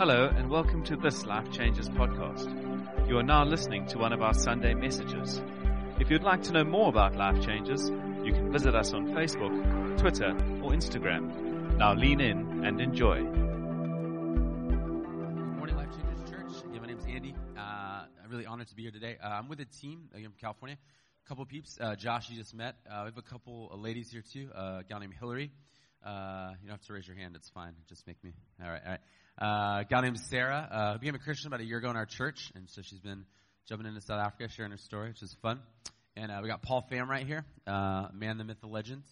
Hello, and welcome to this Life Changes podcast. You are now listening to one of our Sunday messages. If you'd like to know more about Life Changes, you can visit us on Facebook, Twitter, or Instagram. Now lean in and enjoy. Good morning, Life Changers Church. Yeah, my name's Andy. Uh, I'm really honored to be here today. Uh, I'm with a team again from California. A couple peeps. Uh, Josh, you just met. Uh, we have a couple of ladies here too. Uh, a gal named Hillary. Uh, you don't have to raise your hand. It's fine. Just make me. All right. All right. Uh, gal named Sarah. Uh, became a Christian about a year ago in our church, and so she's been jumping into South Africa, sharing her story, which is fun. And uh, we got Paul Pham right here, uh, man, the myth, the legends,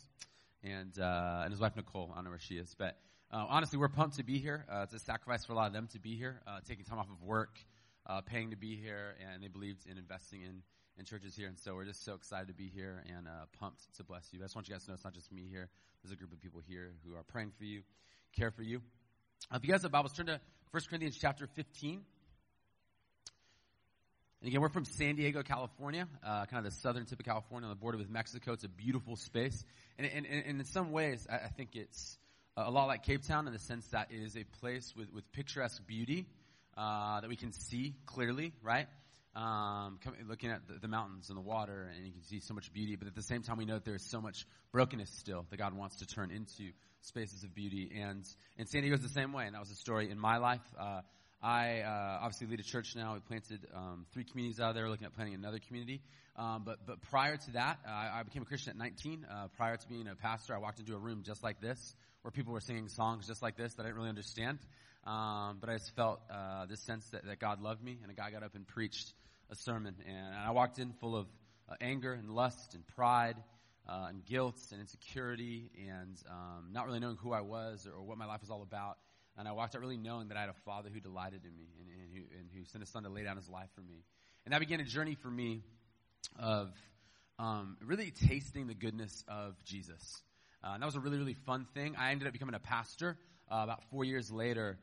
and uh, and his wife Nicole. I don't know where she is, but honestly, we're pumped to be here. It's a sacrifice for a lot of them to be here, taking time off of work, paying to be here, and they believed in investing in in churches here, and so we're just so excited to be here and uh, pumped to bless you. I just want you guys to know it's not just me here. There's a group of people here who are praying for you, care for you. Uh, if you guys have Bibles, turn to 1 Corinthians chapter 15. And again, we're from San Diego, California, uh, kind of the southern tip of California on the border with Mexico. It's a beautiful space. And, and, and in some ways, I, I think it's a lot like Cape Town in the sense that it is a place with, with picturesque beauty uh, that we can see clearly, right? Um, coming, looking at the, the mountains and the water, and you can see so much beauty. But at the same time, we know that there is so much brokenness still that God wants to turn into spaces of beauty. And, and San Diego is the same way, and that was a story in my life. Uh, I uh, obviously lead a church now. We planted um, three communities out there, looking at planting another community. Um, but but prior to that, uh, I became a Christian at 19. Uh, prior to being a pastor, I walked into a room just like this, where people were singing songs just like this that I didn't really understand. Um, but I just felt uh, this sense that, that God loved me, and a guy got up and preached a sermon, and I walked in full of uh, anger and lust and pride. Uh, and guilt and insecurity, and um, not really knowing who I was or, or what my life was all about. And I walked out really knowing that I had a father who delighted in me and, and, who, and who sent his son to lay down his life for me. And that began a journey for me of um, really tasting the goodness of Jesus. Uh, and that was a really, really fun thing. I ended up becoming a pastor uh, about four years later.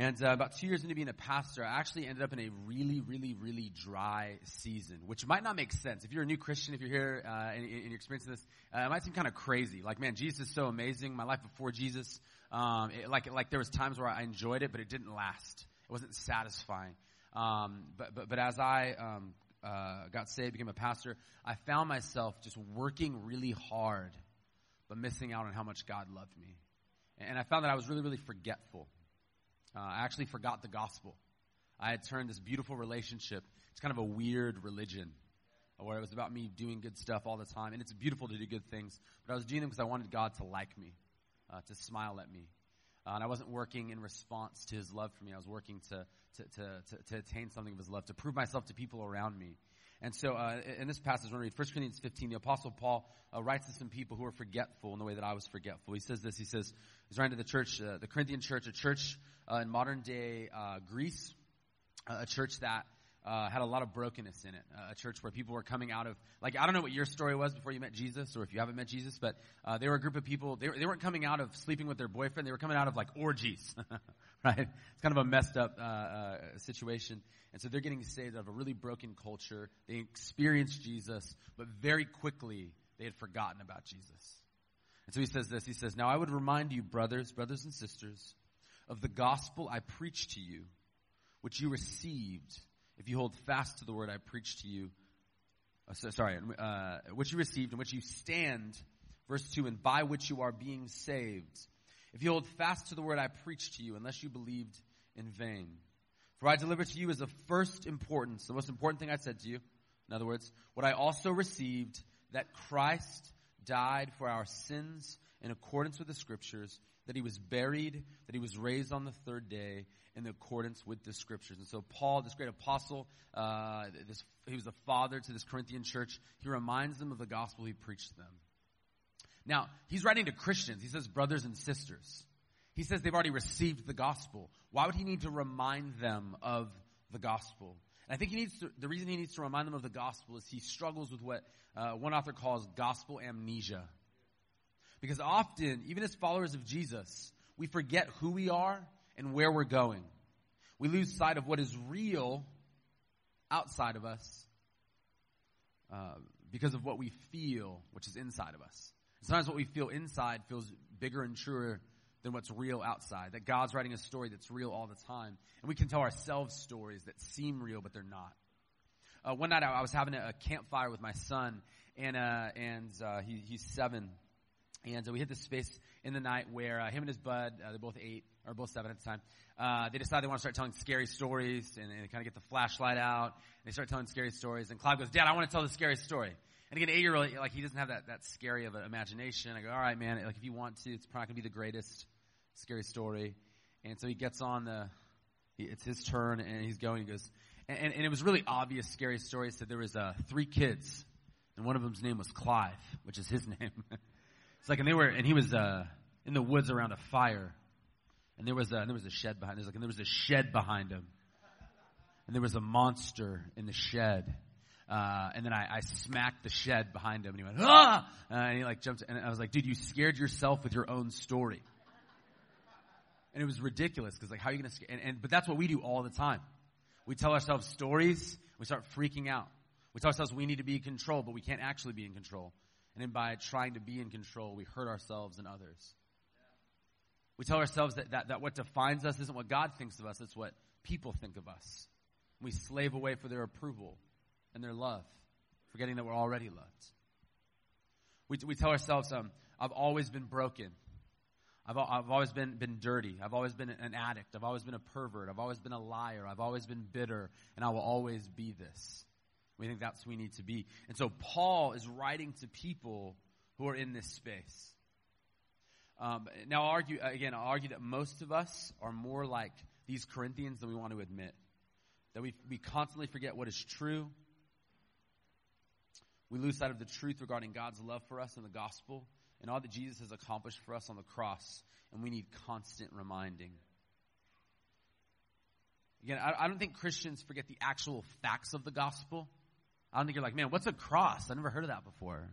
And uh, about two years into being a pastor, I actually ended up in a really, really, really dry season, which might not make sense. If you're a new Christian, if you're here uh, and, and you're experiencing this, uh, it might seem kind of crazy. Like, man, Jesus is so amazing. My life before Jesus, um, it, like, like there was times where I enjoyed it, but it didn't last. It wasn't satisfying. Um, but, but, but as I um, uh, got saved, became a pastor, I found myself just working really hard, but missing out on how much God loved me. And I found that I was really, really forgetful. Uh, I actually forgot the gospel. I had turned this beautiful relationship. It's kind of a weird religion where it was about me doing good stuff all the time. And it's beautiful to do good things, but I was doing them because I wanted God to like me, uh, to smile at me. Uh, and I wasn't working in response to his love for me. I was working to, to, to, to, to attain something of his love, to prove myself to people around me. And so, uh, in this passage, when we read 1 Corinthians 15, the Apostle Paul uh, writes to some people who are forgetful in the way that I was forgetful. He says this. He says, he's writing to the church, uh, the Corinthian church, a church uh, in modern day uh, Greece, a church that uh, had a lot of brokenness in it. Uh, a church where people were coming out of, like, I don't know what your story was before you met Jesus, or if you haven't met Jesus, but uh, they were a group of people, they, they weren't coming out of sleeping with their boyfriend, they were coming out of, like, orgies, right? It's kind of a messed up uh, uh, situation. And so they're getting saved out of a really broken culture. They experienced Jesus, but very quickly they had forgotten about Jesus. And so he says this, he says, Now I would remind you, brothers, brothers and sisters, of the gospel I preached to you, which you received if you hold fast to the word I preached to you, uh, so, sorry, uh, which you received, and which you stand, verse 2, and by which you are being saved. If you hold fast to the word I preached to you, unless you believed in vain. For I delivered to you as of first importance, the most important thing I said to you. In other words, what I also received, that Christ died for our sins in accordance with the scriptures, that he was buried, that he was raised on the third day, in accordance with the scriptures. And so Paul, this great apostle, uh, this, he was a father to this Corinthian church. He reminds them of the gospel he preached to them. Now, he's writing to Christians. He says brothers and sisters. He says they've already received the gospel. Why would he need to remind them of the gospel? And I think he needs to, the reason he needs to remind them of the gospel is he struggles with what uh, one author calls gospel amnesia. Because often, even as followers of Jesus, we forget who we are and where we're going. We lose sight of what is real outside of us uh, because of what we feel, which is inside of us. Sometimes what we feel inside feels bigger and truer than what's real outside. That God's writing a story that's real all the time. And we can tell ourselves stories that seem real, but they're not. Uh, one night I, was having a, campfire with my son, and, uh, and uh, he, he's seven. And we hit this space in the night where uh, him and his bud, uh, they're both eight, or both seven at the time, uh, they decide they want to start telling scary stories, and, and they kind of get the flashlight out, and they start telling scary stories. And Clive goes, Dad, I want to tell the scary story. And again, eight year old, like he doesn't have that, that scary of an imagination. I go, all right, man, like if you want to, it's probably going to be the greatest scary story. And so he gets on the, he, it's his turn and he's going, he goes, and, and, and it was really obvious scary story. Said there was, uh, three kids and one of them's name was Clive, which is his name. it's like, and they were, and he was, uh, in the woods around a fire. And there was a, there was a shed behind, there's like, and there was a shed behind him. And there was a monster in the shed uh, and then I, I, smacked the shed behind him, and he went, ah! Uh, and he like jumped, and I was like, dude, you scared yourself with your own story. And it was ridiculous because like, how are you gonna? Scare? And, and but that's what we do all the time. We tell ourselves stories. We start freaking out. We tell ourselves we need to be in control, but we can't actually be in control. And then by trying to be in control, we hurt ourselves and others. We tell ourselves that, that, that what defines us isn't what God thinks of us, it's what people think of us. We slave away for their approval and their love, forgetting that we're already loved. We, we tell ourselves, um, I've always been broken. I've, I've always been, been dirty. I've always been an addict. I've always been a pervert. I've always been a liar. I've always been bitter, and I will always be this. We think that's who we need to be. And so Paul is writing to people who are in this space. Um, now, I'll argue, again, I'll argue that most of us are more like these Corinthians than we want to admit. That we, we constantly forget what is true, we lose sight of the truth regarding God's love for us in the gospel and all that Jesus has accomplished for us on the cross, and we need constant reminding. Again, I, I don't think Christians forget the actual facts of the gospel. I don't think you're like, man, what's a cross? I never heard of that before.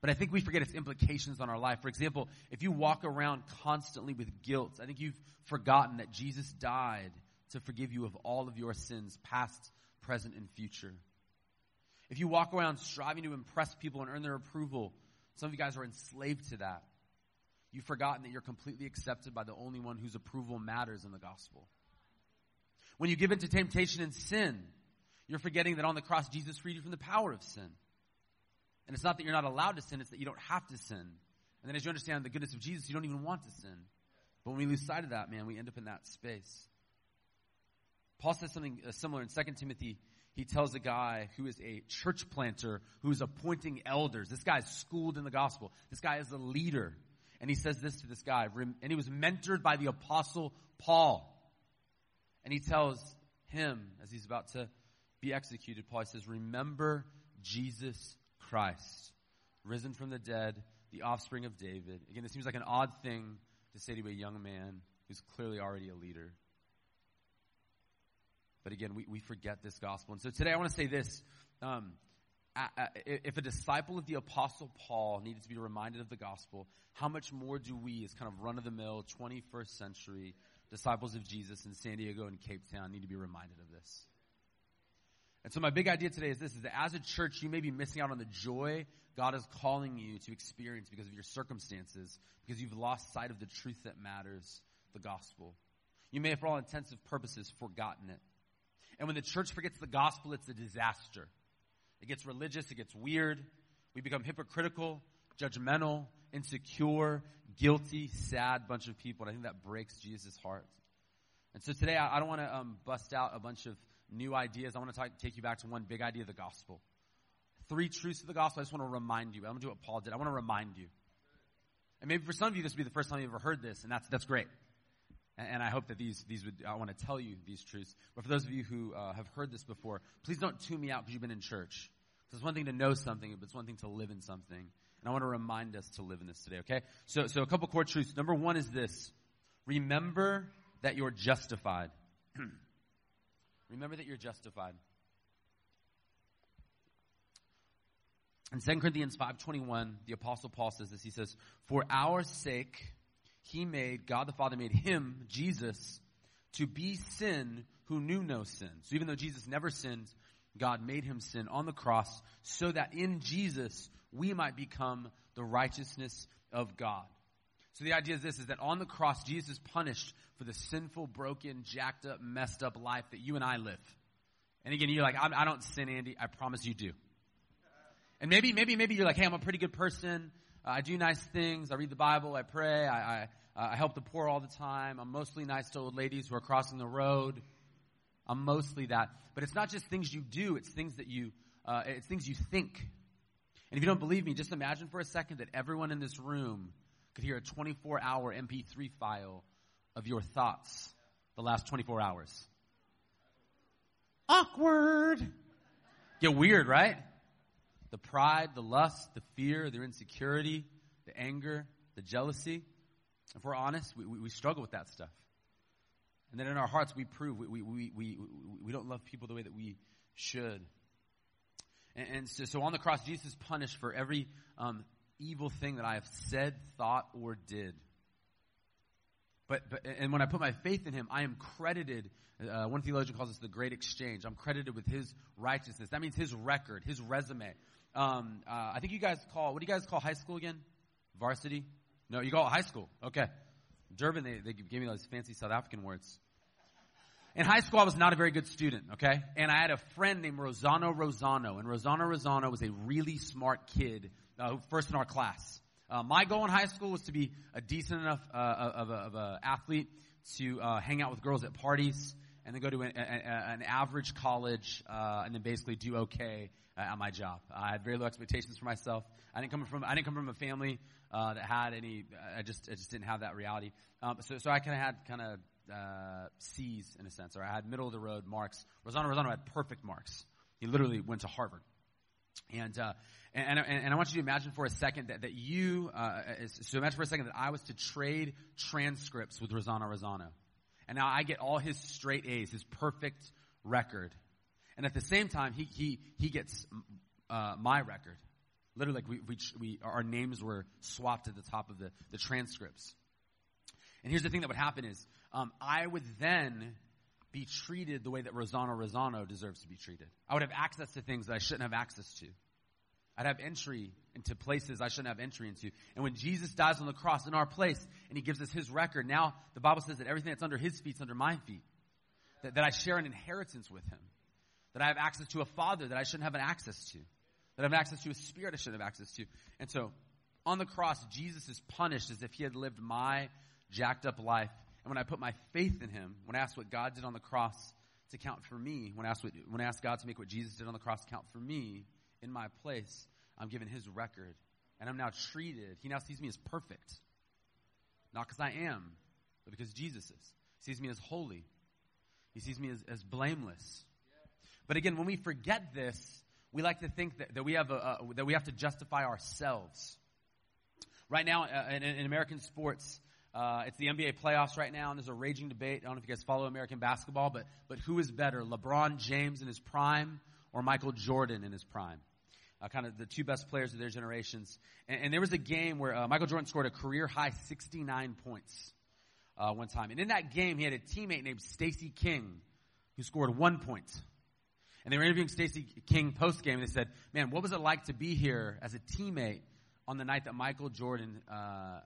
But I think we forget its implications on our life. For example, if you walk around constantly with guilt, I think you've forgotten that Jesus died to forgive you of all of your sins, past, present, and future. If you walk around striving to impress people and earn their approval, some of you guys are enslaved to that. You've forgotten that you're completely accepted by the only one whose approval matters in the gospel. When you give in to temptation and sin, you're forgetting that on the cross Jesus freed you from the power of sin. And it's not that you're not allowed to sin, it's that you don't have to sin. And then as you understand the goodness of Jesus, you don't even want to sin. But when we lose sight of that, man, we end up in that space. Paul says something uh, similar in 2 Timothy he tells a guy who is a church planter who's appointing elders. This guy is schooled in the gospel. This guy is a leader. And he says this to this guy. And he was mentored by the apostle Paul. And he tells him, as he's about to be executed, Paul says, Remember Jesus Christ, risen from the dead, the offspring of David. Again, this seems like an odd thing to say to a young man who's clearly already a leader. But again, we, we forget this gospel. And so today I want to say this. Um, if a disciple of the Apostle Paul needed to be reminded of the gospel, how much more do we, as kind of run of the mill, 21st century disciples of Jesus in San Diego and Cape Town, need to be reminded of this? And so my big idea today is this, is that as a church, you may be missing out on the joy God is calling you to experience because of your circumstances, because you've lost sight of the truth that matters, the gospel. You may for all intensive purposes, forgotten it. And when the church forgets the gospel, it's a disaster. It gets religious, it gets weird. We become hypocritical, judgmental, insecure, guilty, sad bunch of people. And I think that breaks Jesus' heart. And so today, I, I don't want to um, bust out a bunch of new ideas. I want to take you back to one big idea of the gospel. Three truths of the gospel. I just want to remind you. I'm going to do what Paul did. I want to remind you. And maybe for some of you, this will be the first time you've ever heard this, and that's, that's great. And I hope that these, these would, I want to tell you these truths. But for those of you who uh, have heard this before, please don't tune me out because you've been in church. It's one thing to know something, but it's one thing to live in something. And I want to remind us to live in this today, okay? So, so a couple core truths. Number one is this. Remember that you're justified. Remember that you're justified. In 2 Corinthians 5.21, the apostle Paul says this. He says, For our sake he made, God the Father made him, Jesus, to be sin who knew no sin. So even though Jesus never sinned, God made him sin on the cross so that in Jesus we might become the righteousness of God. So the idea is this, is that on the cross, Jesus is punished for the sinful, broken, jacked up, messed up life that you and I live. And again, you're like, I, I don't sin, Andy. I promise you do. And maybe, maybe, maybe you're like, hey, I'm a pretty good person. Uh, I do nice things. I read the Bible. I pray. I, I, I help the poor all the time. I'm mostly nice to old ladies who are crossing the road. I'm mostly that. But it's not just things you do. It's things that you, uh, it's things you think. And if you don't believe me, just imagine for a second that everyone in this room could hear a 24 hour MP3 file of your thoughts the last 24 hours. Awkward. Get weird, right? The pride, the lust, the fear, the insecurity, the anger, the jealousy. If we're honest, we, we, we struggle with that stuff. And then in our hearts, we prove we, we, we, we, we don't love people the way that we should. And, and so, so, on the cross, Jesus punished for every um, evil thing that I have said, thought, or did. But, but and when I put my faith in him, I am credited. Uh, one theologian calls this the great exchange. I'm credited with his righteousness. That means his record, his resume. Um, uh, I think you guys call what do you guys call high school again? Varsity? No, you call it high school. Okay. Durban, they, they gave me those fancy South African words. In high school, I was not a very good student, okay? And I had a friend named Rosano Rosano. And Rosano Rosano was a really smart kid, uh, first in our class. Uh, my goal in high school was to be a decent enough uh, of, a, of a athlete to uh, hang out with girls at parties and then go to an, a, an average college uh, and then basically do okay uh, at my job. I had very low expectations for myself. I didn't come from I didn't come from a family uh, that had any. I just I just didn't have that reality. Um, so so I kind of had kind of uh, C's in a sense, or I had middle of the road marks. Rosano Rosano had perfect marks. He literally went to Harvard. And, uh, and, and, and, I want you to imagine for a second that, that you, uh, so imagine for a second that I was to trade transcripts with Rosano Rosano. And now I get all his straight A's, his perfect record. And at the same time, he, he, he gets uh, my record. Literally, like we, we, we, our names were swapped at the top of the, the transcripts. And here's the thing that would happen is, um, I would then be treated the way that Rosano Rosano deserves to be treated. I would have access to things that I shouldn't have access to. I'd have entry into places I shouldn't have entry into. And when Jesus dies on the cross in our place and he gives us his record, now the Bible says that everything that's under his feet is under my feet. That, that I share an inheritance with him. That I have access to a father that I shouldn't have an access to. That I have access to a spirit I shouldn't have access to. And so on the cross, Jesus is punished as if he had lived my jacked up life and when I put my faith in him, when I asked what God did on the cross to count for me, when I asked, what, when I asked God to make what Jesus did on the cross count for me in my place, I'm given his record. And I'm now treated, he now sees me as perfect. Not because I am, but because Jesus is. He sees me as holy. He sees me as, as blameless. But again, when we forget this, we like to think that, that we have a, that we have to justify ourselves. Right now, uh, in, in American sports, uh, it's the NBA playoffs right now, and there's a raging debate. I don't know if you guys follow American basketball, but, but who is better, LeBron James in his prime or Michael Jordan in his prime? Uh, kind of the two best players of their generations. And, and there was a game where uh, Michael Jordan scored a career high 69 points uh, one time. And in that game, he had a teammate named Stacey King who scored one point. And they were interviewing Stacey King post game, and they said, "Man, what was it like to be here as a teammate on the night that Michael Jordan uh,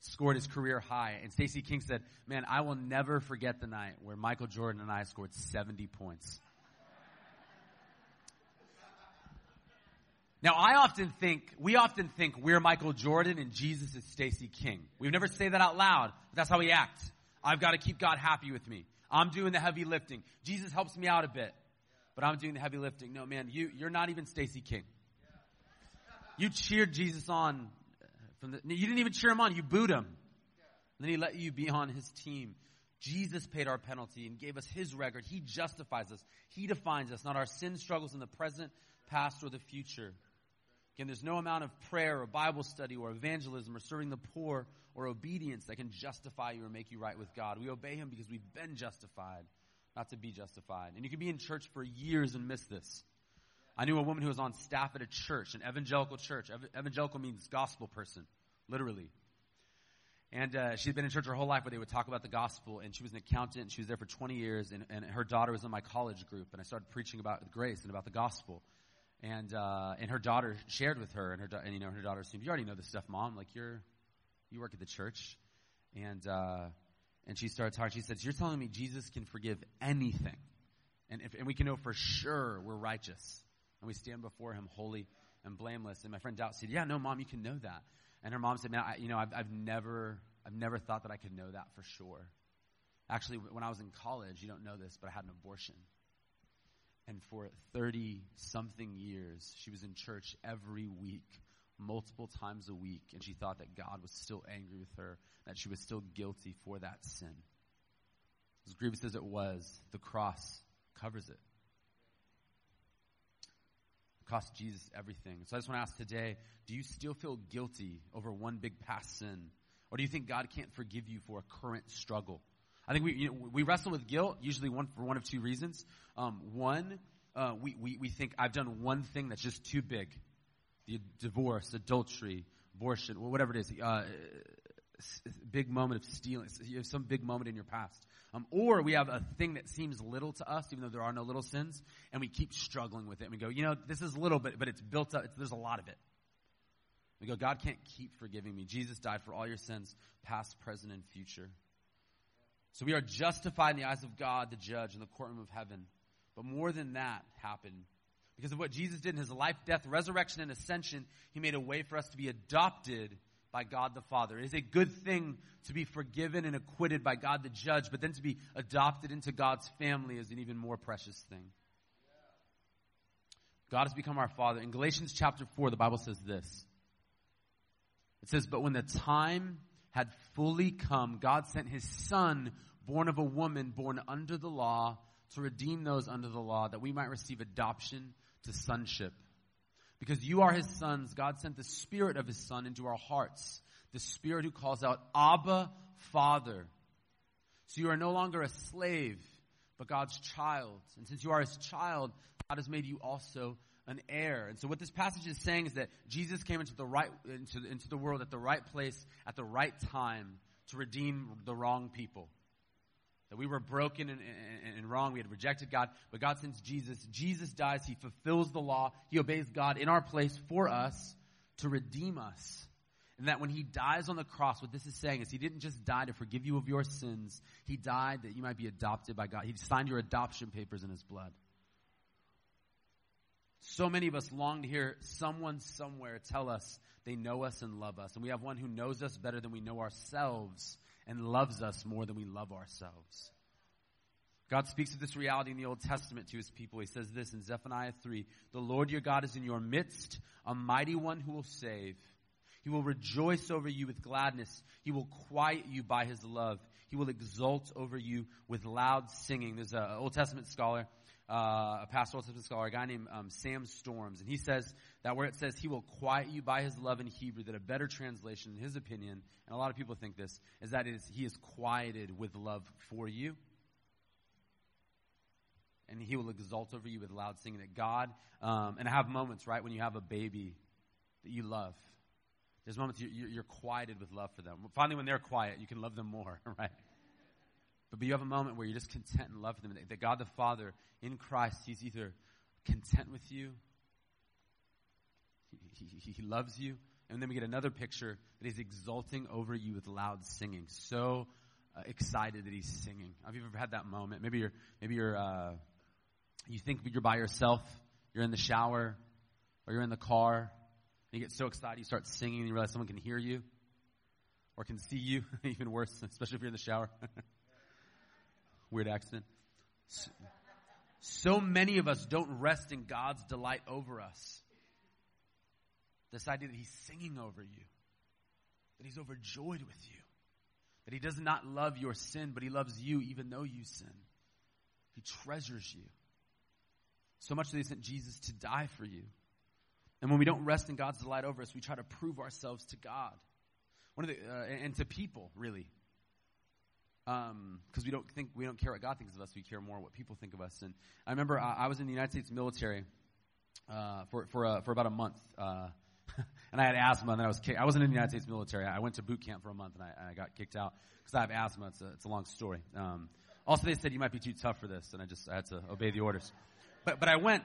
scored his career high. And Stacey King said, Man, I will never forget the night where Michael Jordan and I scored 70 points. Now, I often think, we often think we're Michael Jordan and Jesus is Stacey King. We've never say that out loud, but that's how we act. I've got to keep God happy with me. I'm doing the heavy lifting. Jesus helps me out a bit, but I'm doing the heavy lifting. No, man, you, you're not even Stacey King. You cheered Jesus on uh, from the, you didn't even cheer him on, you booed him. And then he let you be on his team. Jesus paid our penalty and gave us his record. He justifies us. He defines us, not our sin struggles in the present, past, or the future. Again, there's no amount of prayer or Bible study or evangelism or serving the poor or obedience that can justify you or make you right with God. We obey him because we've been justified, not to be justified. And you can be in church for years and miss this. I knew a woman who was on staff at a church, an evangelical church. Evangelical means gospel person, literally. And uh, she'd been in church her whole life where they would talk about the gospel, and she was an accountant, and she was there for 20 years, and, and her daughter was in my college group, and I started preaching about grace and about the gospel. And, uh, and her daughter shared with her, and, her, and you know, her daughter seemed, you already know this stuff, mom, like you're, you work at the church. And, uh, and she started talking. She said, You're telling me Jesus can forgive anything. And, if, and we can know for sure we're righteous. And we stand before him holy and blameless. And my friend Doubt said, Yeah, no, mom, you can know that. And her mom said, Man, I, you know, I've, I've never, I've never thought that I could know that for sure. Actually, when I was in college, you don't know this, but I had an abortion. And for 30 something years, she was in church every week, multiple times a week, and she thought that God was still angry with her, that she was still guilty for that sin. As grievous as it was, the cross covers it. Cost Jesus everything. So I just want to ask today do you still feel guilty over one big past sin? Or do you think God can't forgive you for a current struggle? I think we, you know, we wrestle with guilt usually one for one of two reasons. Um, one, uh, we, we, we think I've done one thing that's just too big. Divorce, adultery, abortion, whatever it is. Uh, big moment of stealing. You have some big moment in your past. Um, or we have a thing that seems little to us, even though there are no little sins, and we keep struggling with it. And we go, you know, this is little, but, but it's built up. It's, there's a lot of it. We go, God can't keep forgiving me. Jesus died for all your sins, past, present, and future. So we are justified in the eyes of God, the judge, in the courtroom of heaven. But more than that happened. Because of what Jesus did in his life, death, resurrection, and ascension, he made a way for us to be adopted by God the Father. It is a good thing to be forgiven and acquitted by God the judge, but then to be adopted into God's family is an even more precious thing. God has become our Father. In Galatians chapter 4, the Bible says this. It says, But when the time had fully come, God sent his Son, born of a woman, born under the law, to redeem those under the law, that we might receive adoption to sonship. Because you are his sons, God sent the Spirit of his Son into our hearts, the Spirit who calls out, Abba, Father. So you are no longer a slave, but God's child. And since you are his child, God has made you also an heir. And so what this passage is saying is that Jesus came into the right into, into the world at the right place at the right time to redeem the wrong people. That we were broken and, and, and, wrong. We had rejected God. But God sends Jesus. Jesus dies. He fulfills the law. He obeys God in our place for us to redeem us. And that when he dies on the cross, what this is saying is he didn't just die to forgive you of your sins. He died that you might be adopted by God. He signed your adoption papers in his blood. So many of us long to hear someone somewhere tell us they know us and love us. And we have one who knows us better than we know ourselves and loves us more than we love ourselves. God speaks of this reality in the Old Testament to his people. He says this in Zephaniah 3 The Lord your God is in your midst, a mighty one who will save. He will rejoice over you with gladness. He will quiet you by his love. He will exult over you with loud singing. There's an Old Testament scholar uh, a pastoral scholar, a guy named um, Sam Storms, and he says that where it says he will quiet you by his love in Hebrew, that a better translation, in his opinion, and a lot of people think this, is that is, he is quieted with love for you. And he will exult over you with loud singing. That God, um, and I have moments, right, when you have a baby that you love. There's moments you're, you're quieted with love for them. Finally, when they're quiet, you can love them more, right? But, but you have a moment where you're just content and love them. That, that God the Father in Christ, He's either content with you, he, he, he loves you, and then we get another picture that He's exulting over you with loud singing. So uh, excited that He's singing. Have you ever had that moment? Maybe you're, maybe you're, uh, you think you're by yourself, you're in the shower, or you're in the car, and you get so excited you start singing and you realize someone can hear you or can see you, even worse, especially if you're in the shower. Weird accident. So, so many of us don't rest in God's delight over us. This idea that He's singing over you, that He's overjoyed with you, that He does not love your sin, but He loves you even though you sin. He treasures you. So much that He sent Jesus to die for you. And when we don't rest in God's delight over us, we try to prove ourselves to God. One of the, uh, and to people, really because um, we don't think we don't care what God thinks of us. We care more what people think of us. And I remember I, I was in the United States military uh, for for uh, for about a month, uh, and I had asthma. And I was kicked. I wasn't in the United States military. I went to boot camp for a month, and I, I got kicked out because I have asthma. It's a, it's a long story. Um, also, they said you might be too tough for this, and I just I had to obey the orders. But but I went,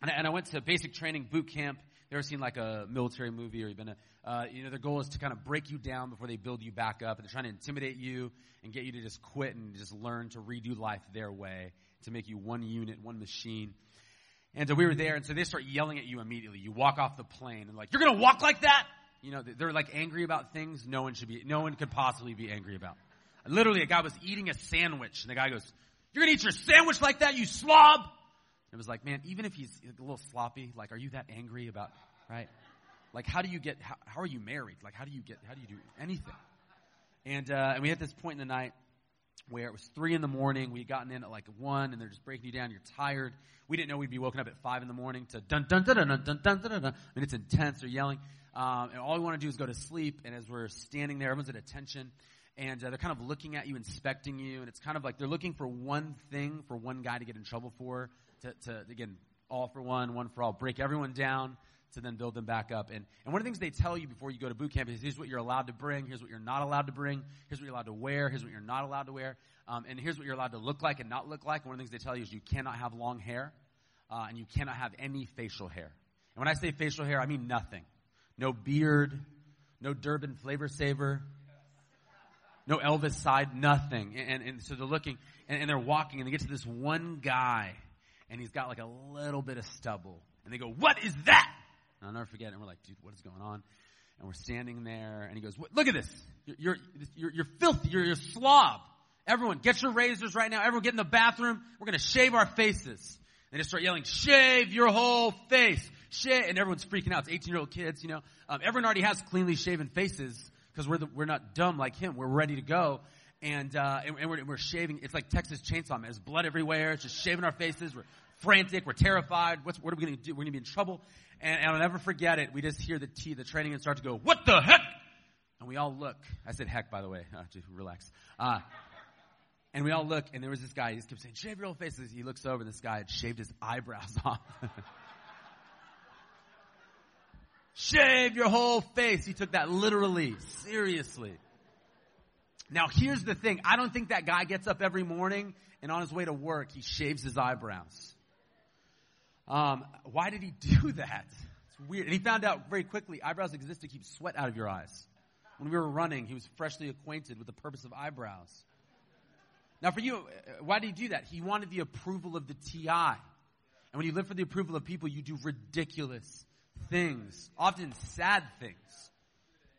and I, and I went to basic training boot camp. Ever seen like a military movie or you've been a, uh, you know, their goal is to kind of break you down before they build you back up. And they're trying to intimidate you and get you to just quit and just learn to redo life their way to make you one unit, one machine. And so we were there, and so they start yelling at you immediately. You walk off the plane and like, you're gonna walk like that? You know, they're like angry about things no one should be, no one could possibly be angry about. Literally, a guy was eating a sandwich, and the guy goes, "You're gonna eat your sandwich like that, you slob?" It was like, man, even if he's a little sloppy, like, are you that angry about, right? Like, how do you get? How, how are you married? Like, how do you get? How do you do anything? And uh, and we hit this point in the night where it was three in the morning. We had gotten in at like one, and they're just breaking you down. You're tired. We didn't know we'd be woken up at five in the morning to dun dun dun dun dun dun dun dun. dun. Mean, it's intense. They're yelling, um, and all we want to do is go to sleep. And as we're standing there, everyone's at attention and uh, they're kind of looking at you, inspecting you, and it's kind of like they're looking for one thing for one guy to get in trouble for, to, to again, all for one, one for all, break everyone down to then build them back up. And, and one of the things they tell you before you go to boot camp is here's what you're allowed to bring, here's what you're not allowed to bring, here's what you're allowed to wear, here's what you're not allowed to wear, um, and here's what you're allowed to look like and not look like. And one of the things they tell you is you cannot have long hair, uh, and you cannot have any facial hair. And when I say facial hair, I mean nothing. No beard, no Durban flavor saver, no Elvis side, nothing. And, and so they're looking and, and, they're walking and they get to this one guy and he's got like a little bit of stubble. And they go, What is that? And I'll never forget it. And we're like, Dude, what is going on? And we're standing there and he goes, Look at this. You're, you're, you're filthy. You're, you're slob. Everyone, get your razors right now. Everyone, get in the bathroom. We're going to shave our faces. And they just start yelling, Shave your whole face. Shave. And everyone's freaking out. It's 18 year old kids, you know. Um, everyone already has cleanly shaven faces because we're, we're not dumb like him. We're ready to go. And, uh, and, and we're, we're, shaving. It's like Texas Chainsaw Man. There's blood everywhere. It's just shaving our faces. We're frantic. We're terrified. What's, what are we going to do? We're going to be in trouble. And, and I'll never forget it. We just hear the T, the training and start to go, what the heck? And we all look. I said heck, by the way. Uh, just relax. Uh, and we all look, and there was this guy. He just kept saying, shave your whole faces. He looks over, and this guy had shaved his eyebrows off. Shave your whole face. He took that literally, seriously. Now here's the thing. I don't think that guy gets up every morning and on his way to work, he shaves his eyebrows. Um, why did he do that? It's weird. And he found out very quickly eyebrows exist to keep sweat out of your eyes. When we were running, he was freshly acquainted with the purpose of eyebrows. Now for you, uh, why did he do that? He wanted the approval of the TI. And when you live for the approval of people, you do ridiculous things, often sad things,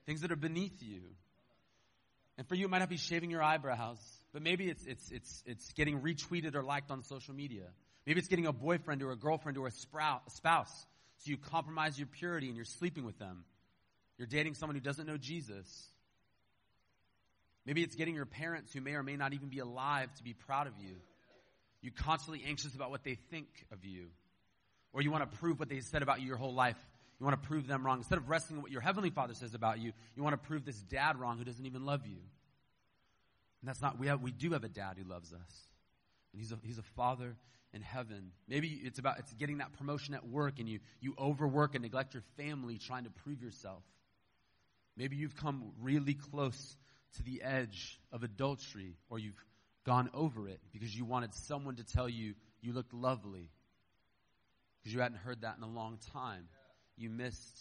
things that are beneath you. And for you, it might not be shaving your eyebrows, but maybe it's, it's, it's, it's getting retweeted or liked on social media. Maybe it's getting a boyfriend or a girlfriend or a sprout spouse. So you compromise your purity and you're sleeping with them. You're dating someone who doesn't know Jesus. Maybe it's getting your parents who may or may not even be alive to be proud of you. You're constantly anxious about what they think of you. Or you want to prove what they said about you your whole life. You want to prove them wrong. Instead of wrestling what your heavenly father says about you, you want to prove this dad wrong who doesn't even love you. And that's not, we, have, we do have a dad who loves us. And he's a, he's a father in heaven. Maybe it's about, it's getting that promotion at work and you, you overwork and neglect your family trying to prove yourself. Maybe you've come really close to the edge of adultery or you've gone over it because you wanted someone to tell you you looked lovely because you hadn't heard that in a long time. You missed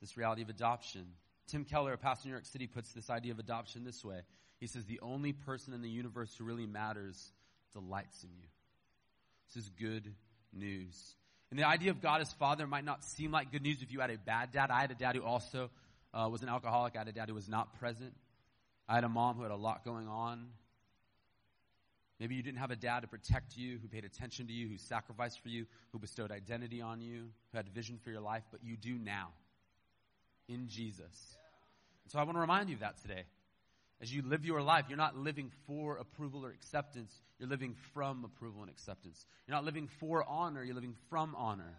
this reality of adoption. Tim Keller, a pastor in New York City, puts this idea of adoption this way. He says, The only person in the universe who really matters delights in you. This is good news. And the idea of God as Father might not seem like good news if you had a bad dad. I had a dad who also uh, was an alcoholic. I had a dad who was not present. I had a mom who had a lot going on. Maybe you didn't have a dad to protect you, who paid attention to you, who sacrificed for you, who bestowed identity on you, who had a vision for your life, but you do now in Jesus. So I want to remind you of that today. As you live your life, you're not living for approval or acceptance, you're living from approval and acceptance. You're not living for honor, you're living from honor.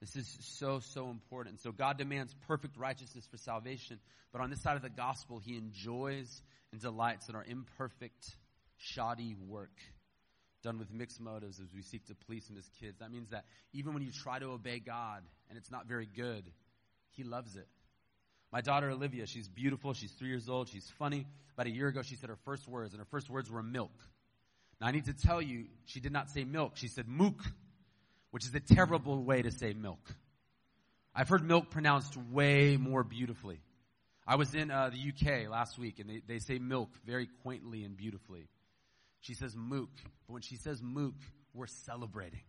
This is so, so important. So God demands perfect righteousness for salvation, but on this side of the gospel, He enjoys and delights in our imperfect shoddy work done with mixed motives as we seek to please him as kids. That means that even when you try to obey God and it's not very good, he loves it. My daughter Olivia, she's beautiful. She's three years old. She's funny. About a year ago, she said her first words, and her first words were milk. Now, I need to tell you, she did not say milk. She said mook, which is a terrible way to say milk. I've heard milk pronounced way more beautifully. I was in uh, the UK last week, and they, they say milk very quaintly and beautifully. She says mook, but when she says mook, we're celebrating.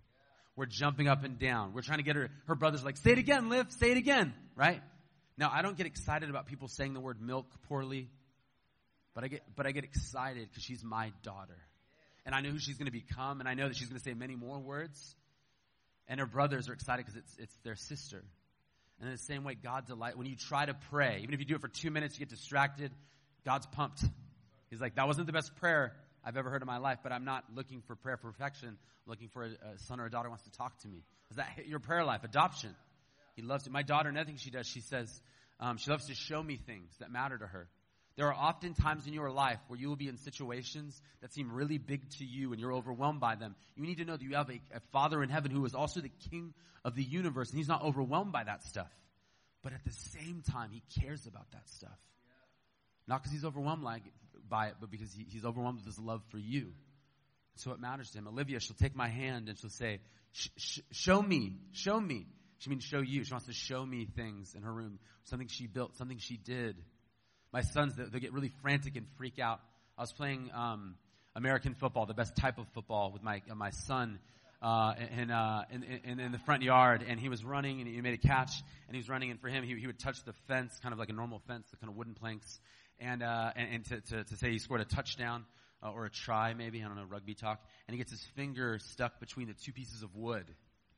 We're jumping up and down. We're trying to get her. Her brother's like, say it again, Liv, say it again, right? Now, I don't get excited about people saying the word milk poorly, but I get, but I get excited because she's my daughter. And I know who she's going to become, and I know that she's going to say many more words. And her brothers are excited because it's, it's their sister. And in the same way, God delight when you try to pray, even if you do it for two minutes, you get distracted. God's pumped. He's like, that wasn't the best prayer I've ever heard in my life, but I'm not looking for prayer perfection. I'm looking for a, a son or a daughter wants to talk to me. Is that hit your prayer life? Adoption. He loves it. My daughter, nothing she does, she says, um, she loves to show me things that matter to her. There are often times in your life where you will be in situations that seem really big to you and you're overwhelmed by them. You need to know that you have a, a Father in heaven who is also the King of the universe and He's not overwhelmed by that stuff. But at the same time, He cares about that stuff. Not because He's overwhelmed like, by it, but because he, He's overwhelmed with His love for you. So it matters to Him. Olivia, she'll take my hand and she'll say, Show me, show me. She means show you. She wants to show me things in her room, something she built, something she did my sons, they'll get really frantic and freak out. I was playing um, American football, the best type of football, with my uh, my son uh, in, uh, in, in, in the front yard, and he was running, and he made a catch, and he was running, and for him, he, he would touch the fence, kind of like a normal fence, the kind of wooden planks, and uh, and, and to, to, to say he scored a touchdown uh, or a try, maybe I don't know rugby talk, and he gets his finger stuck between the two pieces of wood.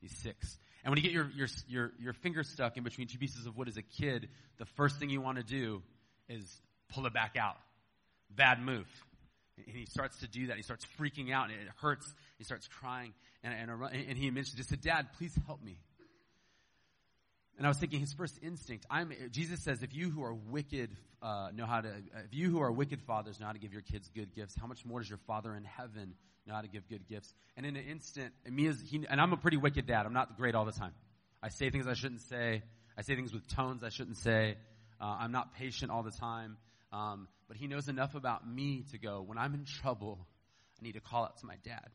He's six. And when you get your, your, your, your finger stuck in between two pieces of wood as a kid, the first thing you want to do is pull it back out. Bad move. And he starts to do that. He starts freaking out, and it hurts. He starts crying, and, and, and he mentioned, just said, Dad, please help me. And I was thinking, his first instinct. I'm, Jesus says, if you who are wicked uh, know how to, if you who are wicked fathers know how to give your kids good gifts, how much more does your Father in heaven know how to give good gifts? And in an instant, and me he, and I'm a pretty wicked dad. I'm not great all the time. I say things I shouldn't say. I say things with tones I shouldn't say. Uh, I'm not patient all the time. Um, but he knows enough about me to go, when I'm in trouble, I need to call out to my dad.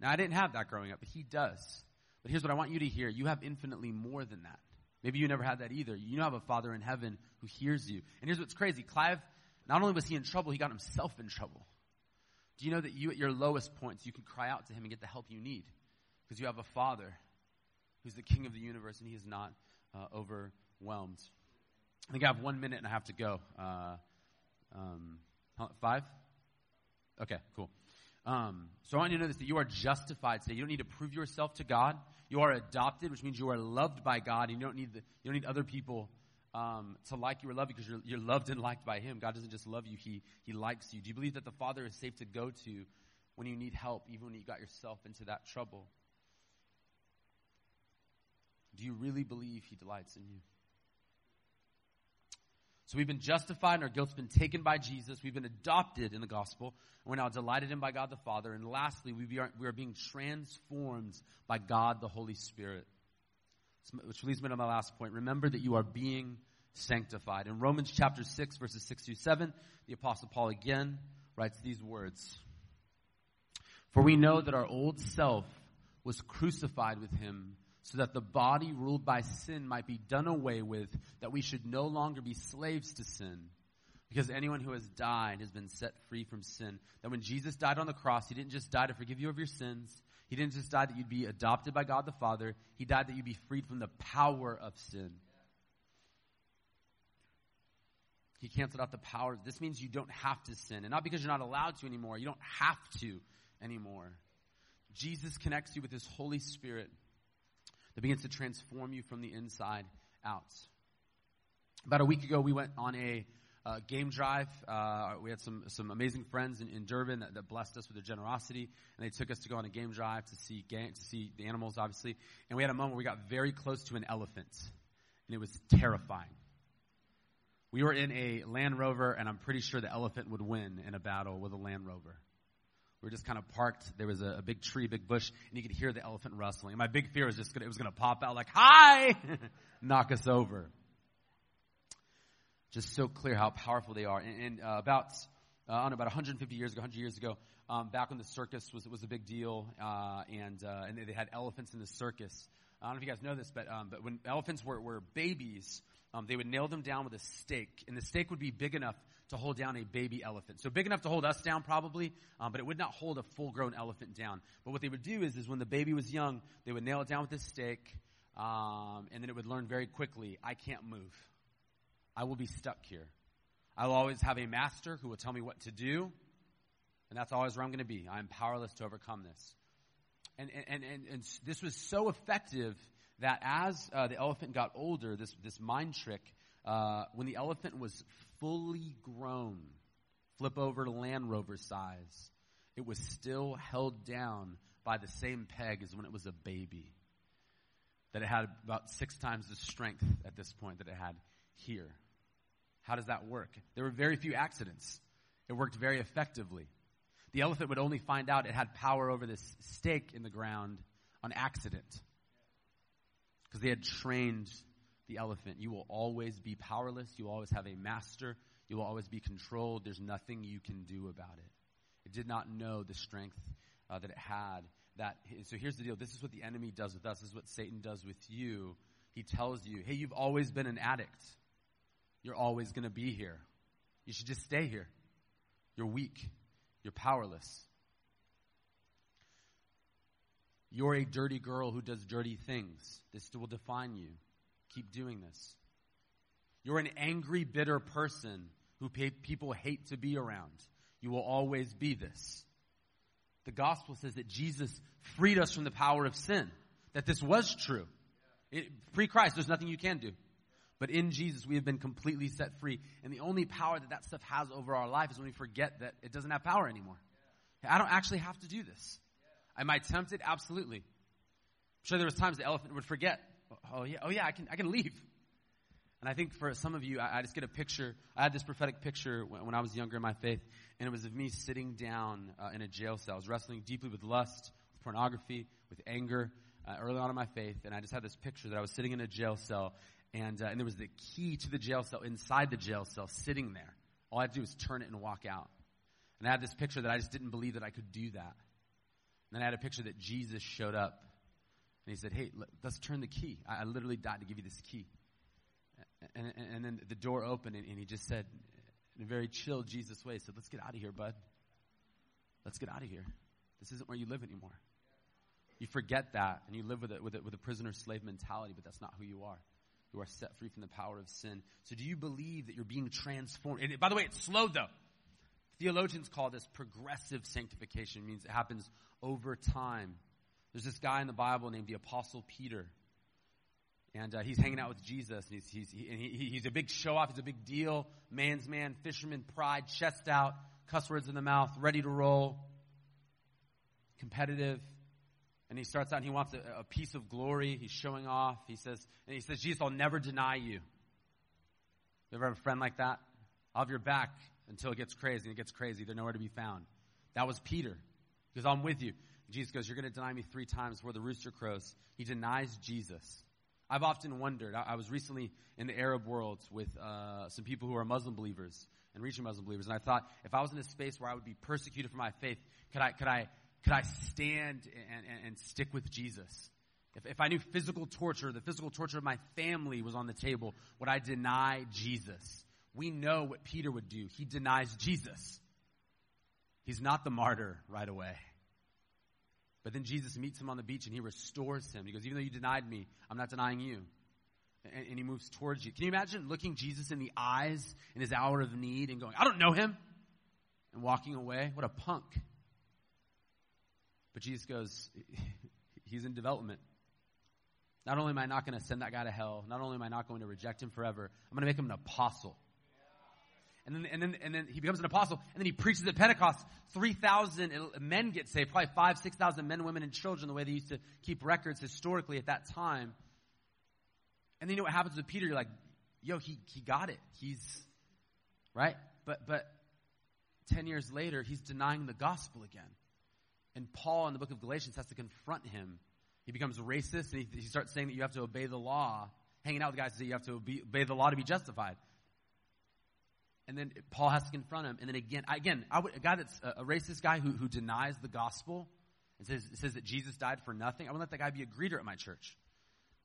Now, I didn't have that growing up, but he does. But here's what I want you to hear you have infinitely more than that. Maybe you never had that either. You have a Father in heaven who hears you. And here's what's crazy Clive, not only was he in trouble, he got himself in trouble. Do you know that you, at your lowest points, you can cry out to him and get the help you need? Because you have a Father who's the King of the universe and he is not uh, overwhelmed. I think I have one minute and I have to go. Uh, um, five? Okay, cool. Um, so I want you to know this that you are justified today. You don't need to prove yourself to God. You are adopted, which means you are loved by God, and you don't need, the, you don't need other people um, to like you or love you because you're, you're loved and liked by Him. God doesn't just love you, He, he likes you. Do you believe that the Father is safe to go to when you need help, even when you got yourself into that trouble? Do you really believe He delights in you? So we've been justified and our guilt's been taken by Jesus. We've been adopted in the gospel. And we're now delighted in by God the Father. And lastly, we are, we are being transformed by God the Holy Spirit. Which leads me to my last point. Remember that you are being sanctified. In Romans chapter 6, verses 6 through 7, the Apostle Paul again writes these words For we know that our old self was crucified with him so that the body ruled by sin might be done away with, that we should no longer be slaves to sin. Because anyone who has died has been set free from sin. That when Jesus died on the cross, he didn't just die to forgive you of your sins. He didn't just die that you'd be adopted by God the Father. He died that you'd be freed from the power of sin. He canceled out the power. This means you don't have to sin. And not because you're not allowed to anymore. You don't have to anymore. Jesus connects you with his Holy Spirit that begins to transform you from the inside out. About a week ago, we went on a uh, game drive. Uh, we had some some amazing friends in, in Durban that, that, blessed us with their generosity, and they took us to go on a game drive to see game, to see the animals, obviously. And we had a moment where we got very close to an elephant, and it was terrifying. We were in a Land Rover, and I'm pretty sure the elephant would win in a battle with a Land Rover. We were just kind of parked. There was a, a big tree, big bush, and you could hear the elephant rustling. And my big fear was just gonna, it was going to pop out like, hi, knock us over. Just so clear how powerful they are. And, and uh, about uh, I don't know, about 150 years ago, 100 years ago, um, back when the circus was, was a big deal, uh, and, uh, and they had elephants in the circus. I don't know if you guys know this, but, um, but when elephants were, were babies, um, they would nail them down with a stake, and the stake would be big enough to hold down a baby elephant. So big enough to hold us down, probably, um, but it would not hold a full-grown elephant down. But what they would do is, is when the baby was young, they would nail it down with a stake, um, and then it would learn very quickly, I can't move. I will be stuck here. I will always have a master who will tell me what to do, and that's always where I'm going to be. I'm powerless to overcome this. And, and, and, and this was so effective that as uh, the elephant got older, this, this mind trick, uh, when the elephant was fully grown, flip over to Land Rover size, it was still held down by the same peg as when it was a baby. That it had about six times the strength at this point that it had here. How does that work? There were very few accidents. It worked very effectively. The elephant would only find out it had power over this stake in the ground on accident. Because they had trained the elephant. You will always be powerless. You will always have a master. You will always be controlled. There's nothing you can do about it. It did not know the strength uh, that it had. That so here's the deal. This is what the enemy does with us. This is what Satan does with you. He tells you, "Hey, you've always been an addict. You're always going to be here. You should just stay here. You're weak. You're powerless. You're a dirty girl who does dirty things. This will define you. Keep doing this. You're an angry, bitter person who people hate to be around. You will always be this. The gospel says that Jesus freed us from the power of sin, that this was true. Pre Christ, there's nothing you can do. But in Jesus, we have been completely set free. And the only power that that stuff has over our life is when we forget that it doesn't have power anymore. I don't actually have to do this. Am I tempted? Absolutely. I'm sure there was times the elephant would forget. Oh yeah, oh yeah, I can, I can leave. And I think for some of you, I, I just get a picture. I had this prophetic picture when, when, I was younger in my faith, and it was of me sitting down uh, in a jail cell. I was wrestling deeply with lust, with pornography, with anger, uh, early on in my faith, and I just had this picture that I was sitting in a jail cell, and, uh, and there was the key to the jail cell inside the jail cell sitting there. All I had to do was turn it and walk out. And I had this picture that I just didn't believe that I could do that. Then I had a picture that Jesus showed up. And he said, Hey, let's turn the key. I, I literally died to give you this key. And, and, and then the door opened, and, and, he just said, in a very chill Jesus way, said, Let's get out of here, bud. Let's get out of here. This isn't where you live anymore. You forget that, and you live with, it, with, it, with a prisoner slave mentality, but that's not who you are. You are set free from the power of sin. So do you believe that you're being transformed? And by the way, it's slow though. Theologians call this progressive sanctification. It means it happens over time. There's this guy in the Bible named the Apostle Peter. And uh, he's hanging out with Jesus, and he's, he's, he, and he, he's a big show off. He's a big deal. Man's man, fisherman, pride, chest out, cuss words in the mouth, ready to roll, competitive. And he starts out and he wants a, a piece of glory. He's showing off. He says, and he says, Jesus, I'll never deny you. You ever have a friend like that? I'll have your back until it gets crazy. And it gets crazy. They're nowhere to be found. That was Peter. Because I'm with you. Jesus goes, You're going to deny me three times before the rooster crows. He denies Jesus. I've often wondered. I, I was recently in the Arab world with uh, some people who are Muslim believers and reaching Muslim believers, and I thought if I was in a space where I would be persecuted for my faith, could I could I could I stand and, and, and stick with Jesus? If, if I knew physical torture, the physical torture of my family was on the table, would I deny Jesus? We know what Peter would do. He denies Jesus. He's not the martyr right away. But then Jesus meets him on the beach and he restores him. He goes, Even though you denied me, I'm not denying you. And, and, he moves towards you. Can you imagine looking Jesus in the eyes in his hour of need and going, I don't know him? And walking away? What a punk. But Jesus goes, He's in development. Not only am I not going to send that guy to hell, not only am I not going to reject him forever, I'm going to make him an apostle. And then, and then, and then he becomes an apostle, and then he preaches at Pentecost. 3,000 uh, men get saved, probably 5, 6,000 men, women, and children, the way they used to keep records historically at that time. And then you know what happens with Peter? You're like, yo, he, he got it. He's, right? But, but 10 years later, he's denying the gospel again. And Paul in the book of Galatians has to confront him. He becomes racist and he, he starts saying that you have to obey the law. Hanging out with guys that say you have to obey, obey the law to be justified. And then Paul has to confront him. And then again, again, would, a guy that's a, racist guy who, who denies the gospel and says, says that Jesus died for nothing, I would let that guy be a greeter at my church.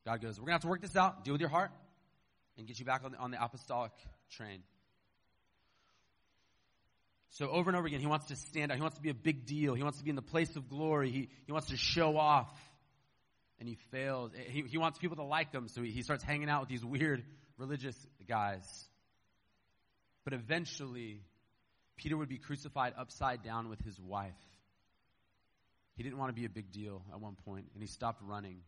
God goes, we're going to have to work this out, deal with your heart, and get you back on the, on the apostolic train. So over and over again, he wants to stand out. He wants to be a big deal. He wants to be in the place of glory. He, he wants to show off. And he fails. He, he wants people to like him, so he, he starts hanging out with these weird religious guys. But eventually, Peter would be crucified upside down with his wife. He didn't want to be a big deal at one point, and he stopped running.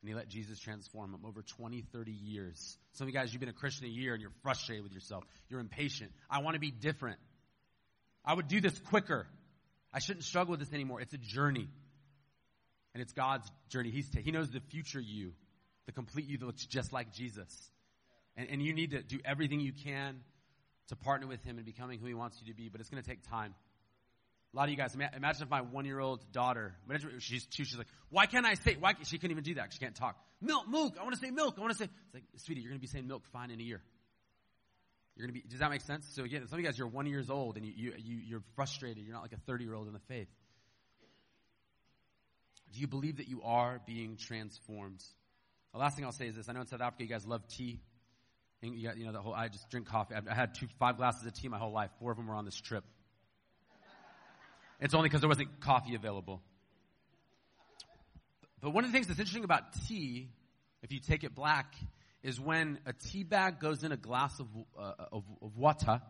And he let Jesus transform him over 20, 30 years. Some of you guys, you've been a Christian a year and you're frustrated with yourself. You're impatient. I want to be different. I would do this quicker. I shouldn't struggle with this anymore. It's a journey. And it's God's journey. He's t- he knows the future you, the complete you that looks just like Jesus. And, and you need to do everything you can to partner with Him in becoming who He wants you to be, but it's going to take time. A lot of you guys, imagine if my one year old daughter, she's two, she's like, why can't I say, why, she couldn't even do that. She can't talk. Milk, milk, I want to say milk, I want to say, it's like, sweetie, you're going to be saying milk fine in a year. You're going to be, does that make sense? So again, some of you guys, you're one years old and you, you, you, you're frustrated. You're not like a 30 year old in the faith. Do you believe that you are being transformed? The last thing I'll say is this. I know in South Africa you guys love tea. And you, got, you know, the whole, I just drink coffee. I had two, five glasses of tea my whole life. Four of them were on this trip. It's only because there wasn't coffee available. But one of the things that's interesting about tea, if you take it black, is when a tea bag goes in a glass of, uh, of, of water,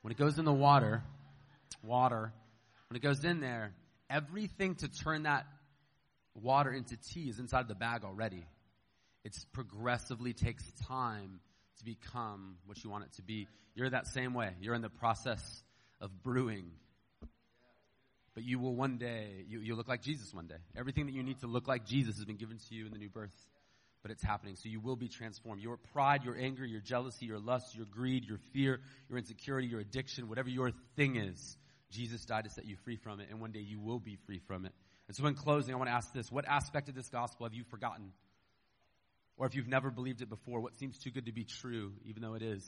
when it goes in the water, water, when it goes in there, everything to turn that water into tea is inside the bag already. It progressively takes time to become what you want it to be. You're that same way. You're in the process of brewing. But you will one day, you, you'll look like Jesus one day. Everything that you need to look like Jesus has been given to you in the new birth but it's happening. So you will be transformed. Your pride, your anger, your jealousy, your lust, your greed, your fear, your insecurity, your addiction, whatever your thing is, Jesus died to set you free from it, and one day you will be free from it. And so in closing, I want to ask this. What aspect of this gospel have you forgotten? Or if you've never believed it before, what seems too good to be true, even though it is?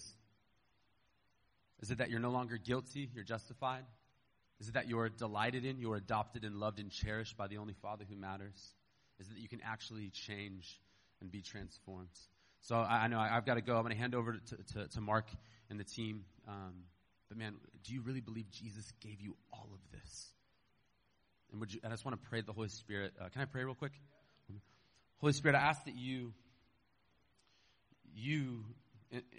Is it that you're no longer guilty, you're justified? Is it that you're delighted in, you're adopted and loved and cherished by the only Father who matters? Is it that you can actually change and be transformed. So I, I know I, have got to go. I'm going to hand over to, to, to, Mark and the team. Um, but man, do you really believe Jesus gave you all of this? And, would you, I just want to pray the Holy Spirit. Uh, can I pray real quick? Holy Spirit, I ask that you, you,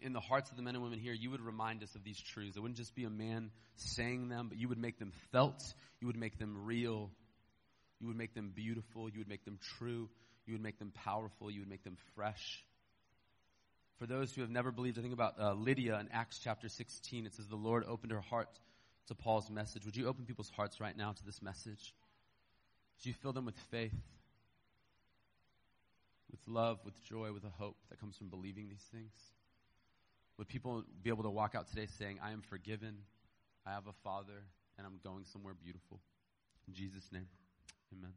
in, the hearts of the men and women here, you would remind us of these truths. It wouldn't just be a man saying them, but you would make them felt. You would make them real. You would make them beautiful. You would make them true. You would make them powerful. You would make them fresh. For those who have never believed, I think about uh, Lydia in Acts chapter 16. It says, The Lord opened her heart to Paul's message. Would you open people's hearts right now to this message? Would you fill them with faith, with love, with joy, with a hope that comes from believing these things? Would people be able to walk out today saying, I am forgiven, I have a Father, and I'm going somewhere beautiful? In Jesus' name, amen.